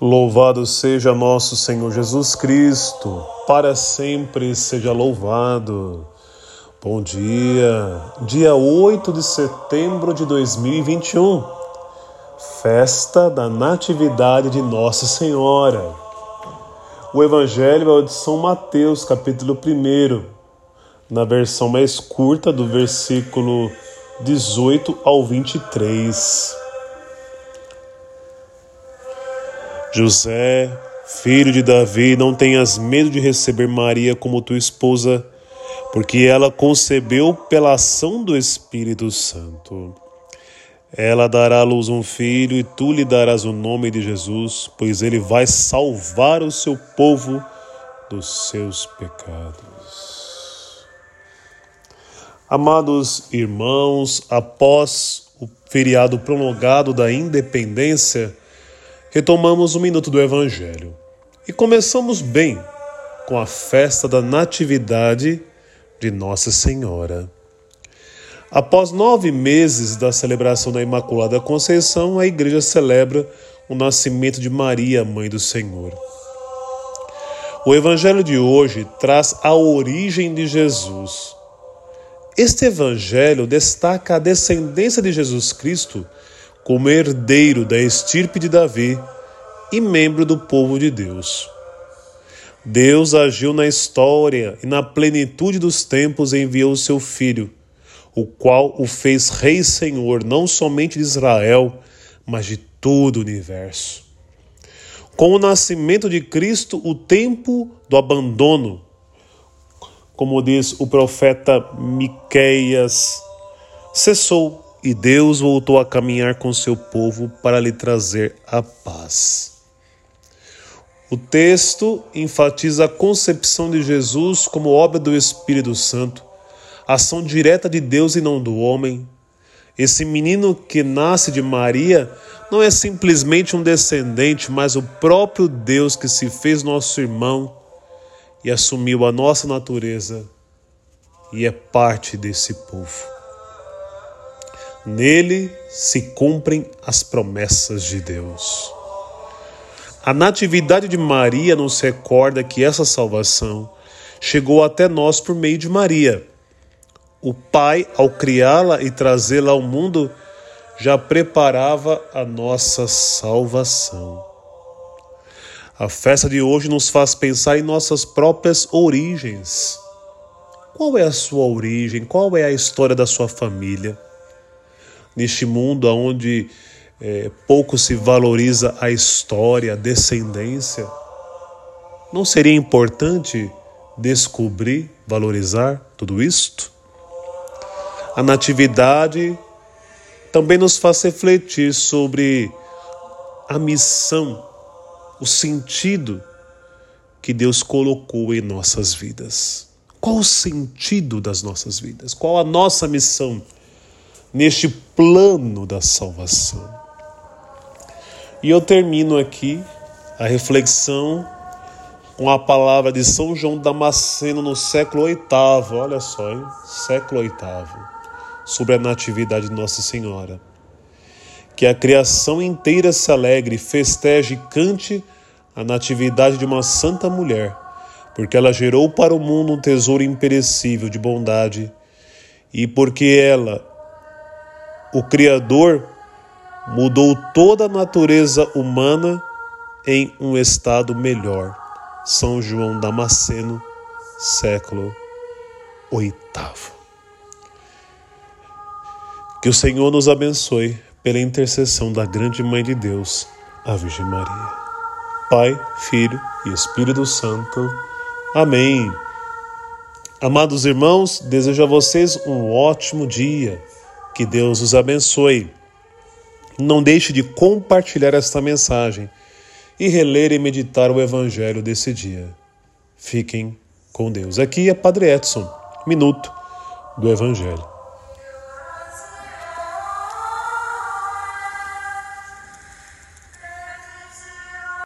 Louvado seja nosso Senhor Jesus Cristo, para sempre seja louvado. Bom dia, dia 8 de setembro de 2021, festa da Natividade de Nossa Senhora. O Evangelho é o de São Mateus, capítulo 1, na versão mais curta, do versículo 18 ao 23. José, filho de Davi, não tenhas medo de receber Maria como tua esposa, porque ela concebeu pela ação do Espírito Santo. Ela dará à luz um filho e tu lhe darás o nome de Jesus, pois ele vai salvar o seu povo dos seus pecados. Amados irmãos, após o feriado prolongado da independência, retomamos o minuto do Evangelho e começamos bem com a festa da Natividade de Nossa Senhora. Após nove meses da celebração da Imaculada Conceição, a Igreja celebra o nascimento de Maria, Mãe do Senhor. O Evangelho de hoje traz a origem de Jesus. Este Evangelho destaca a descendência de Jesus Cristo como herdeiro da estirpe de Davi e membro do povo de Deus. Deus agiu na história e na plenitude dos tempos enviou seu filho, o qual o fez rei e senhor não somente de Israel, mas de todo o universo. Com o nascimento de Cristo, o tempo do abandono, como diz o profeta Miqueias, cessou e Deus voltou a caminhar com seu povo para lhe trazer a paz. O texto enfatiza a concepção de Jesus como obra do Espírito Santo, ação direta de Deus e não do homem. Esse menino que nasce de Maria não é simplesmente um descendente, mas o próprio Deus que se fez nosso irmão e assumiu a nossa natureza e é parte desse povo. Nele se cumprem as promessas de Deus. A natividade de Maria nos recorda que essa salvação chegou até nós por meio de Maria. O Pai, ao criá-la e trazê-la ao mundo, já preparava a nossa salvação. A festa de hoje nos faz pensar em nossas próprias origens. Qual é a sua origem? Qual é a história da sua família? Neste mundo onde é, pouco se valoriza a história, a descendência, não seria importante descobrir, valorizar tudo isto? A natividade também nos faz refletir sobre a missão, o sentido que Deus colocou em nossas vidas. Qual o sentido das nossas vidas? Qual a nossa missão? Neste plano da salvação. E eu termino aqui a reflexão com a palavra de São João Damasceno no século VIII, olha só, hein? século VIII, sobre a natividade de Nossa Senhora. Que a criação inteira se alegre, festeje e cante a natividade de uma santa mulher, porque ela gerou para o mundo um tesouro imperecível de bondade, e porque ela, o Criador mudou toda a natureza humana em um estado melhor. São João Damasceno, século VIII. Que o Senhor nos abençoe pela intercessão da grande Mãe de Deus, a Virgem Maria. Pai, Filho e Espírito Santo. Amém. Amados irmãos, desejo a vocês um ótimo dia que Deus os abençoe. Não deixe de compartilhar esta mensagem e reler e meditar o Evangelho desse dia. Fiquem com Deus. Aqui é Padre Edson, minuto do Evangelho.